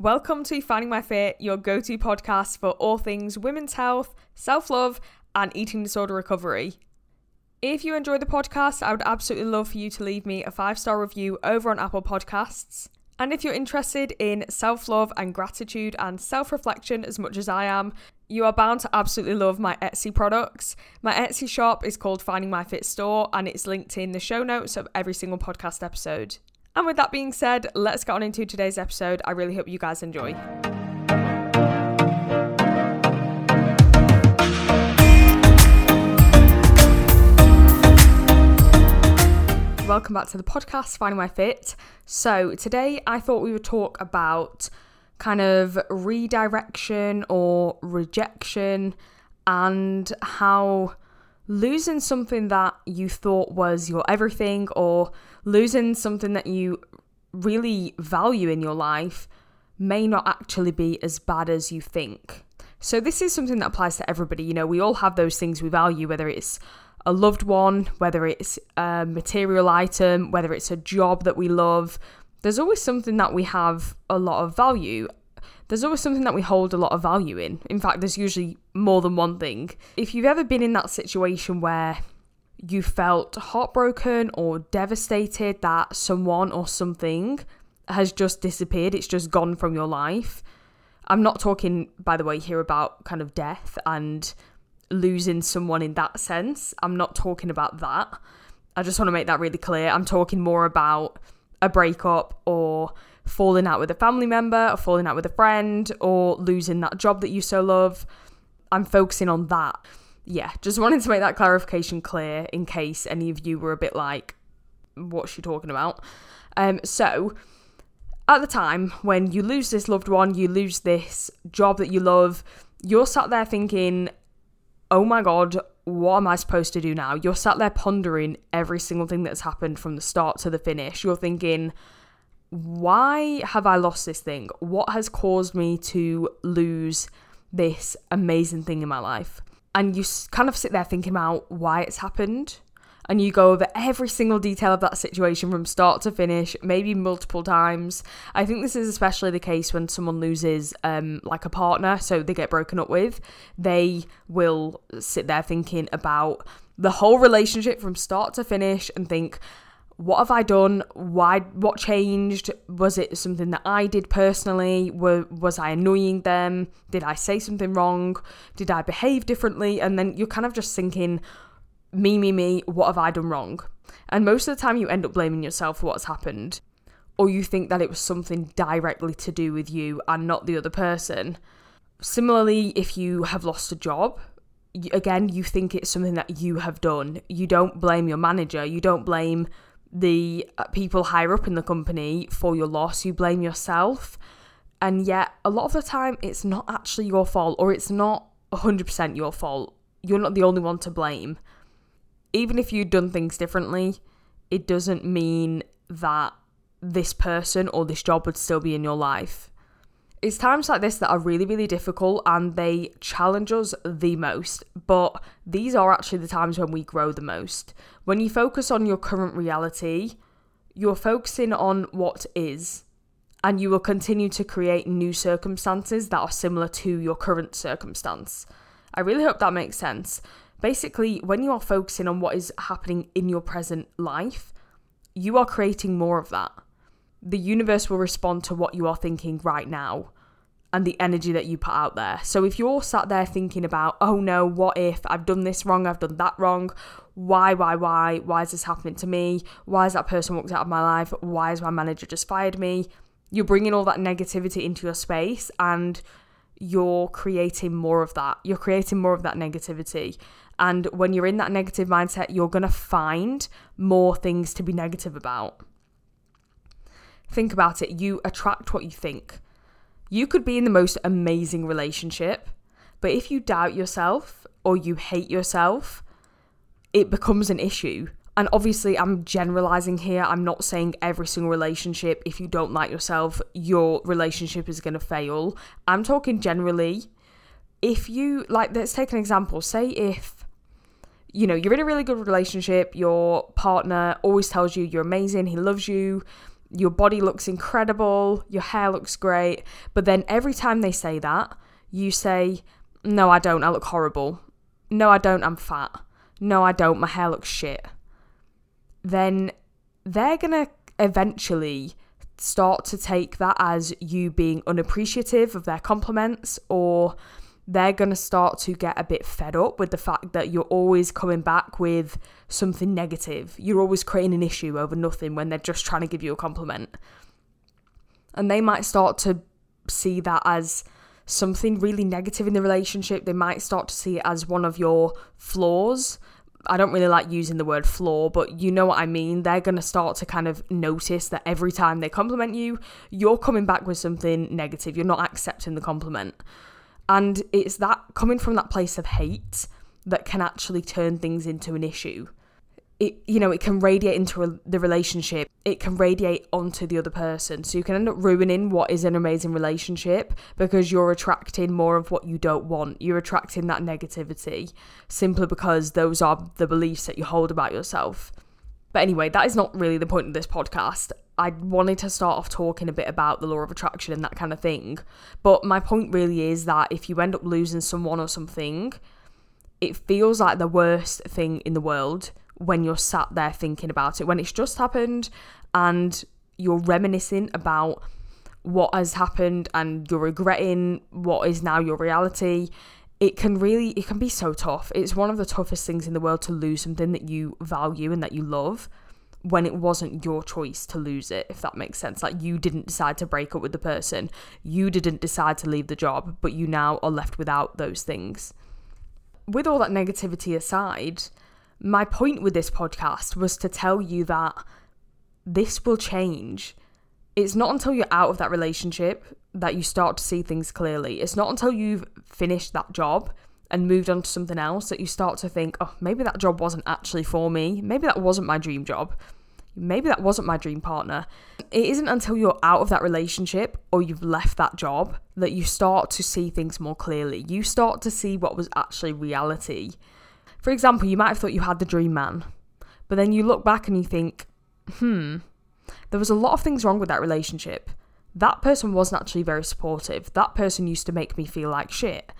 Welcome to Finding My Fit, your go to podcast for all things women's health, self love, and eating disorder recovery. If you enjoy the podcast, I would absolutely love for you to leave me a five star review over on Apple Podcasts. And if you're interested in self love and gratitude and self reflection as much as I am, you are bound to absolutely love my Etsy products. My Etsy shop is called Finding My Fit Store and it's linked in the show notes of every single podcast episode. And with that being said, let's get on into today's episode. I really hope you guys enjoy. Welcome back to the podcast, Finding My Fit. So, today I thought we would talk about kind of redirection or rejection and how losing something that you thought was your everything or losing something that you really value in your life may not actually be as bad as you think. So, this is something that applies to everybody. You know, we all have those things we value, whether it's a loved one, whether it's a material item, whether it's a job that we love. There's always something that we have a lot of value there's always something that we hold a lot of value in. In fact, there's usually more than one thing. If you've ever been in that situation where you felt heartbroken or devastated that someone or something has just disappeared, it's just gone from your life. I'm not talking, by the way, here about kind of death and losing someone in that sense. I'm not talking about that. I just want to make that really clear. I'm talking more about a breakup or falling out with a family member or falling out with a friend or losing that job that you so love. I'm focusing on that. Yeah, just wanted to make that clarification clear in case any of you were a bit like, what's she talking about? Um, so, at the time when you lose this loved one, you lose this job that you love, you're sat there thinking, oh my god, what am I supposed to do now? You're sat there pondering every single thing that's happened from the start to the finish. You're thinking, why have I lost this thing? What has caused me to lose this amazing thing in my life? And you kind of sit there thinking about why it's happened. And you go over every single detail of that situation from start to finish, maybe multiple times. I think this is especially the case when someone loses, um, like a partner, so they get broken up with. They will sit there thinking about the whole relationship from start to finish and think, what have I done? Why? What changed? Was it something that I did personally? Were, was I annoying them? Did I say something wrong? Did I behave differently? And then you're kind of just thinking, me, me, me, what have I done wrong? And most of the time, you end up blaming yourself for what's happened, or you think that it was something directly to do with you and not the other person. Similarly, if you have lost a job, again, you think it's something that you have done. You don't blame your manager, you don't blame the uh, people higher up in the company for your loss, you blame yourself. And yet, a lot of the time, it's not actually your fault, or it's not 100% your fault. You're not the only one to blame. Even if you'd done things differently, it doesn't mean that this person or this job would still be in your life. It's times like this that are really, really difficult and they challenge us the most. But these are actually the times when we grow the most. When you focus on your current reality, you're focusing on what is, and you will continue to create new circumstances that are similar to your current circumstance. I really hope that makes sense. Basically, when you are focusing on what is happening in your present life, you are creating more of that the universe will respond to what you are thinking right now and the energy that you put out there. So if you're sat there thinking about, oh no, what if I've done this wrong, I've done that wrong, why, why, why, why is this happening to me? Why is that person walked out of my life? Why has my manager just fired me? You're bringing all that negativity into your space and you're creating more of that. You're creating more of that negativity. And when you're in that negative mindset, you're going to find more things to be negative about. Think about it. You attract what you think. You could be in the most amazing relationship, but if you doubt yourself or you hate yourself, it becomes an issue. And obviously, I'm generalizing here. I'm not saying every single relationship, if you don't like yourself, your relationship is going to fail. I'm talking generally. If you, like, let's take an example. Say if, you know, you're in a really good relationship, your partner always tells you you're amazing, he loves you, your body looks incredible, your hair looks great, but then every time they say that, you say, No, I don't, I look horrible. No, I don't, I'm fat. No, I don't, my hair looks shit. Then they're gonna eventually start to take that as you being unappreciative of their compliments or they're going to start to get a bit fed up with the fact that you're always coming back with something negative. You're always creating an issue over nothing when they're just trying to give you a compliment. And they might start to see that as something really negative in the relationship. They might start to see it as one of your flaws. I don't really like using the word flaw, but you know what I mean. They're going to start to kind of notice that every time they compliment you, you're coming back with something negative. You're not accepting the compliment. And it's that coming from that place of hate that can actually turn things into an issue. It, you know, it can radiate into a, the relationship. It can radiate onto the other person. So you can end up ruining what is an amazing relationship because you're attracting more of what you don't want. You're attracting that negativity simply because those are the beliefs that you hold about yourself. But anyway, that is not really the point of this podcast. I wanted to start off talking a bit about the law of attraction and that kind of thing. But my point really is that if you end up losing someone or something, it feels like the worst thing in the world when you're sat there thinking about it, when it's just happened and you're reminiscing about what has happened and you're regretting what is now your reality it can really it can be so tough it's one of the toughest things in the world to lose something that you value and that you love when it wasn't your choice to lose it, if that makes sense. Like you didn't decide to break up with the person, you didn't decide to leave the job, but you now are left without those things. With all that negativity aside, my point with this podcast was to tell you that this will change. It's not until you're out of that relationship that you start to see things clearly. It's not until you've finished that job and moved on to something else that you start to think, oh, maybe that job wasn't actually for me. Maybe that wasn't my dream job. Maybe that wasn't my dream partner. It isn't until you're out of that relationship or you've left that job that you start to see things more clearly. You start to see what was actually reality. For example, you might have thought you had the dream man, but then you look back and you think, hmm, there was a lot of things wrong with that relationship. That person wasn't actually very supportive. That person used to make me feel like shit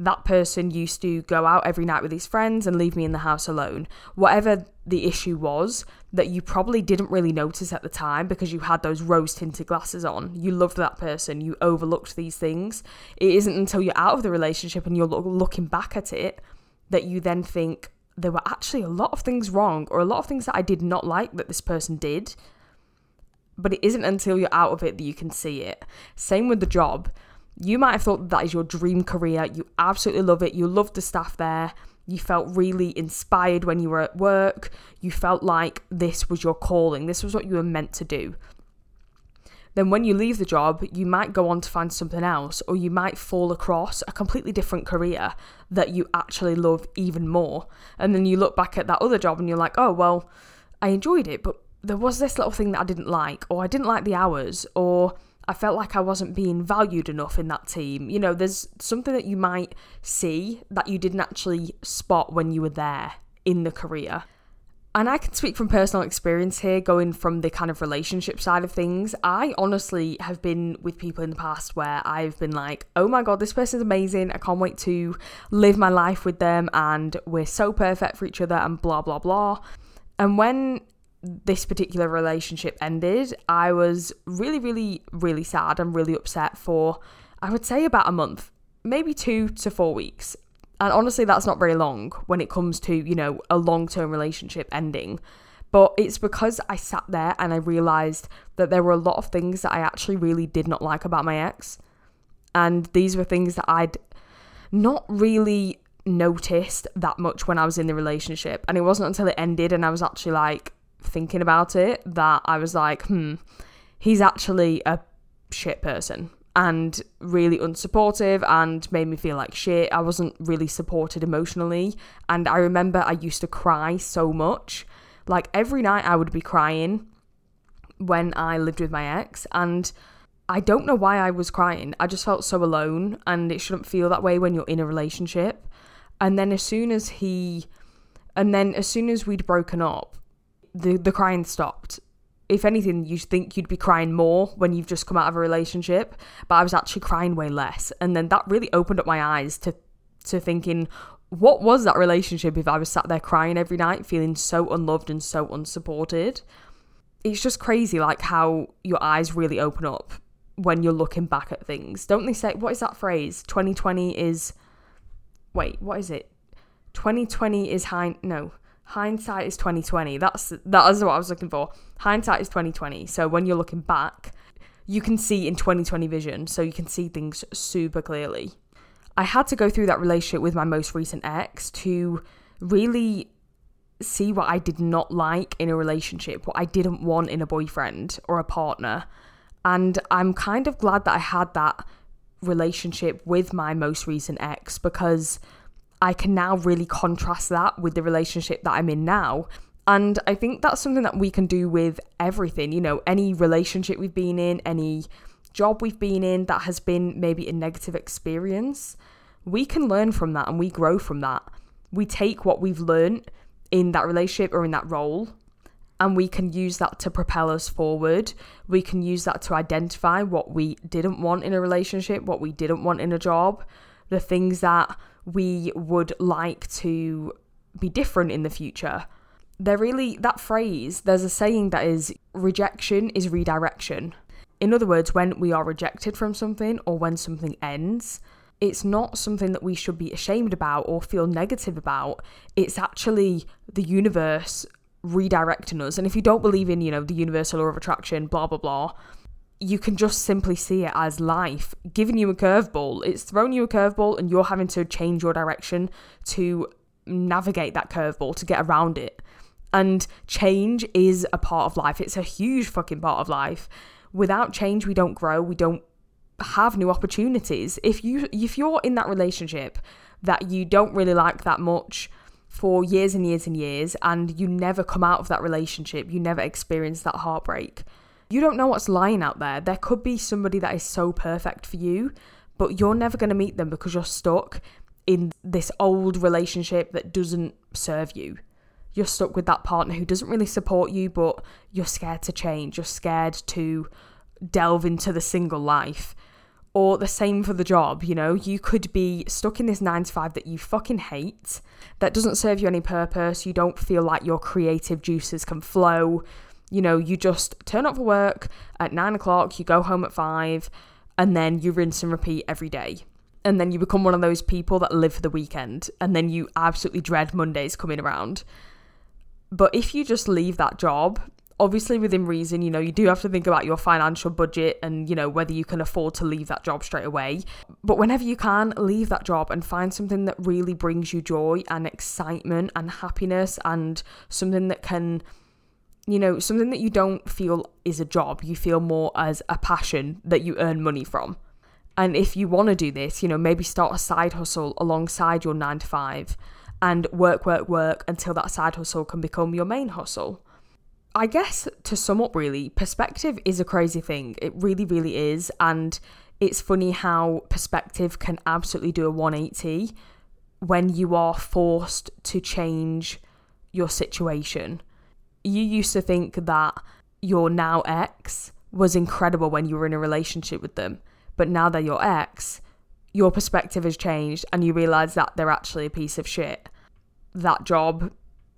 that person used to go out every night with his friends and leave me in the house alone. Whatever the issue was that you probably didn't really notice at the time because you had those rose tinted glasses on. You loved that person, you overlooked these things. It isn't until you're out of the relationship and you're looking back at it that you then think there were actually a lot of things wrong or a lot of things that I did not like that this person did. But it isn't until you're out of it that you can see it. Same with the job you might have thought that is your dream career. You absolutely love it. You love the staff there. You felt really inspired when you were at work. You felt like this was your calling. This was what you were meant to do. Then, when you leave the job, you might go on to find something else, or you might fall across a completely different career that you actually love even more. And then you look back at that other job and you're like, oh, well, I enjoyed it, but there was this little thing that I didn't like, or I didn't like the hours, or I felt like I wasn't being valued enough in that team. You know, there's something that you might see that you didn't actually spot when you were there in the career. And I can speak from personal experience here, going from the kind of relationship side of things. I honestly have been with people in the past where I've been like, oh my God, this person's amazing. I can't wait to live my life with them. And we're so perfect for each other, and blah, blah, blah. And when this particular relationship ended, I was really, really, really sad and really upset for, I would say, about a month, maybe two to four weeks. And honestly, that's not very long when it comes to, you know, a long term relationship ending. But it's because I sat there and I realized that there were a lot of things that I actually really did not like about my ex. And these were things that I'd not really noticed that much when I was in the relationship. And it wasn't until it ended and I was actually like, thinking about it that I was like, hmm, he's actually a shit person and really unsupportive and made me feel like shit. I wasn't really supported emotionally. And I remember I used to cry so much. Like every night I would be crying when I lived with my ex. And I don't know why I was crying. I just felt so alone. And it shouldn't feel that way when you're in a relationship. And then as soon as he. And then as soon as we'd broken up, the the crying stopped if anything, you'd think you'd be crying more when you've just come out of a relationship, but I was actually crying way less. And then that really opened up my eyes to to thinking, what was that relationship if I was sat there crying every night, feeling so unloved and so unsupported? It's just crazy, like how your eyes really open up when you're looking back at things. Don't they say, what is that phrase? 2020 is, wait, what is it? 2020 is hind, no, hindsight is 2020. That's, that is what I was looking for. Hindsight is 2020. So when you're looking back, you can see in 2020 vision, so you can see things super clearly. I had to go through that relationship with my most recent ex to really see what I did not like in a relationship, what I didn't want in a boyfriend or a partner. And I'm kind of glad that I had that relationship with my most recent ex because I can now really contrast that with the relationship that I'm in now. And I think that's something that we can do with everything, you know, any relationship we've been in, any job we've been in that has been maybe a negative experience. We can learn from that and we grow from that. We take what we've learned in that relationship or in that role and we can use that to propel us forward. We can use that to identify what we didn't want in a relationship, what we didn't want in a job, the things that we would like to be different in the future. They're really, that phrase, there's a saying that is rejection is redirection. In other words, when we are rejected from something or when something ends, it's not something that we should be ashamed about or feel negative about. It's actually the universe redirecting us. And if you don't believe in, you know, the universal law of attraction, blah, blah, blah, you can just simply see it as life giving you a curveball. It's thrown you a curveball and you're having to change your direction to navigate that curveball to get around it. And change is a part of life. It's a huge fucking part of life. Without change, we don't grow, we don't have new opportunities. If you if you're in that relationship that you don't really like that much, for years and years and years and you never come out of that relationship, you never experience that heartbreak. You don't know what's lying out there. There could be somebody that is so perfect for you, but you're never going to meet them because you're stuck in this old relationship that doesn't serve you. You're stuck with that partner who doesn't really support you, but you're scared to change. You're scared to delve into the single life or the same for the job, you know, you could be stuck in this 9 to 5 that you fucking hate, that doesn't serve you any purpose, you don't feel like your creative juices can flow, you know, you just turn up for work at 9 o'clock, you go home at 5, and then you rinse and repeat every day. And then you become one of those people that live for the weekend, and then you absolutely dread Mondays coming around. But if you just leave that job obviously within reason you know you do have to think about your financial budget and you know whether you can afford to leave that job straight away but whenever you can leave that job and find something that really brings you joy and excitement and happiness and something that can you know something that you don't feel is a job you feel more as a passion that you earn money from and if you want to do this you know maybe start a side hustle alongside your 9 to 5 and work work work until that side hustle can become your main hustle I guess to sum up, really, perspective is a crazy thing. It really, really is. And it's funny how perspective can absolutely do a 180 when you are forced to change your situation. You used to think that your now ex was incredible when you were in a relationship with them, but now they're your ex, your perspective has changed and you realize that they're actually a piece of shit. That job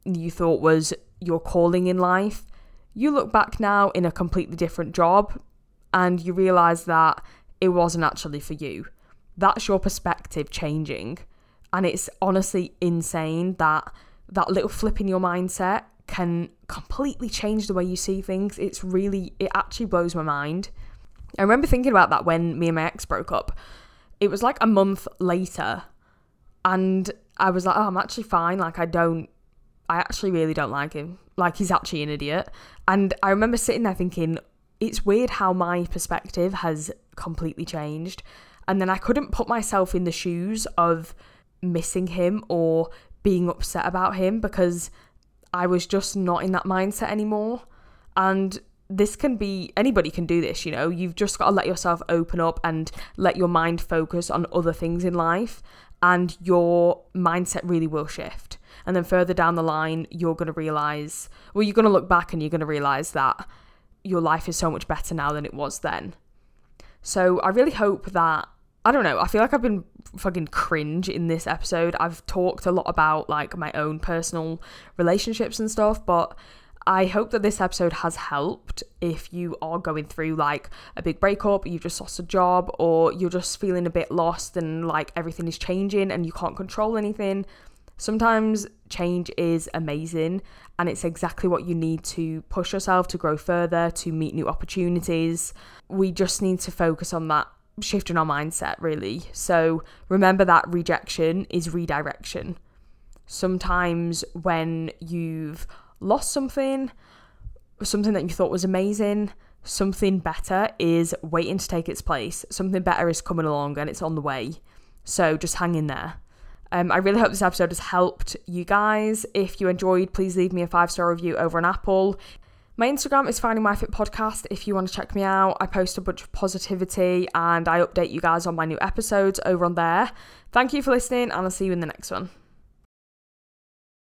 you thought was your calling in life, you look back now in a completely different job and you realize that it wasn't actually for you. That's your perspective changing. And it's honestly insane that that little flip in your mindset can completely change the way you see things. It's really, it actually blows my mind. I remember thinking about that when me and my ex broke up. It was like a month later, and I was like, oh, I'm actually fine. Like, I don't I actually really don't like him. Like he's actually an idiot. And I remember sitting there thinking, it's weird how my perspective has completely changed. And then I couldn't put myself in the shoes of missing him or being upset about him because I was just not in that mindset anymore. And this can be anybody can do this, you know. You've just got to let yourself open up and let your mind focus on other things in life, and your mindset really will shift. And then further down the line, you're going to realize, well, you're going to look back and you're going to realize that your life is so much better now than it was then. So I really hope that I don't know, I feel like I've been fucking cringe in this episode. I've talked a lot about like my own personal relationships and stuff, but I hope that this episode has helped if you are going through like a big breakup, you've just lost a job, or you're just feeling a bit lost and like everything is changing and you can't control anything. Sometimes change is amazing and it's exactly what you need to push yourself to grow further, to meet new opportunities. We just need to focus on that shifting our mindset, really. So remember that rejection is redirection. Sometimes when you've lost something, something that you thought was amazing, something better is waiting to take its place. Something better is coming along and it's on the way. So just hang in there. Um, I really hope this episode has helped you guys. If you enjoyed, please leave me a five star review over on Apple. My Instagram is Finding My Fit Podcast if you want to check me out. I post a bunch of positivity and I update you guys on my new episodes over on there. Thank you for listening, and I'll see you in the next one.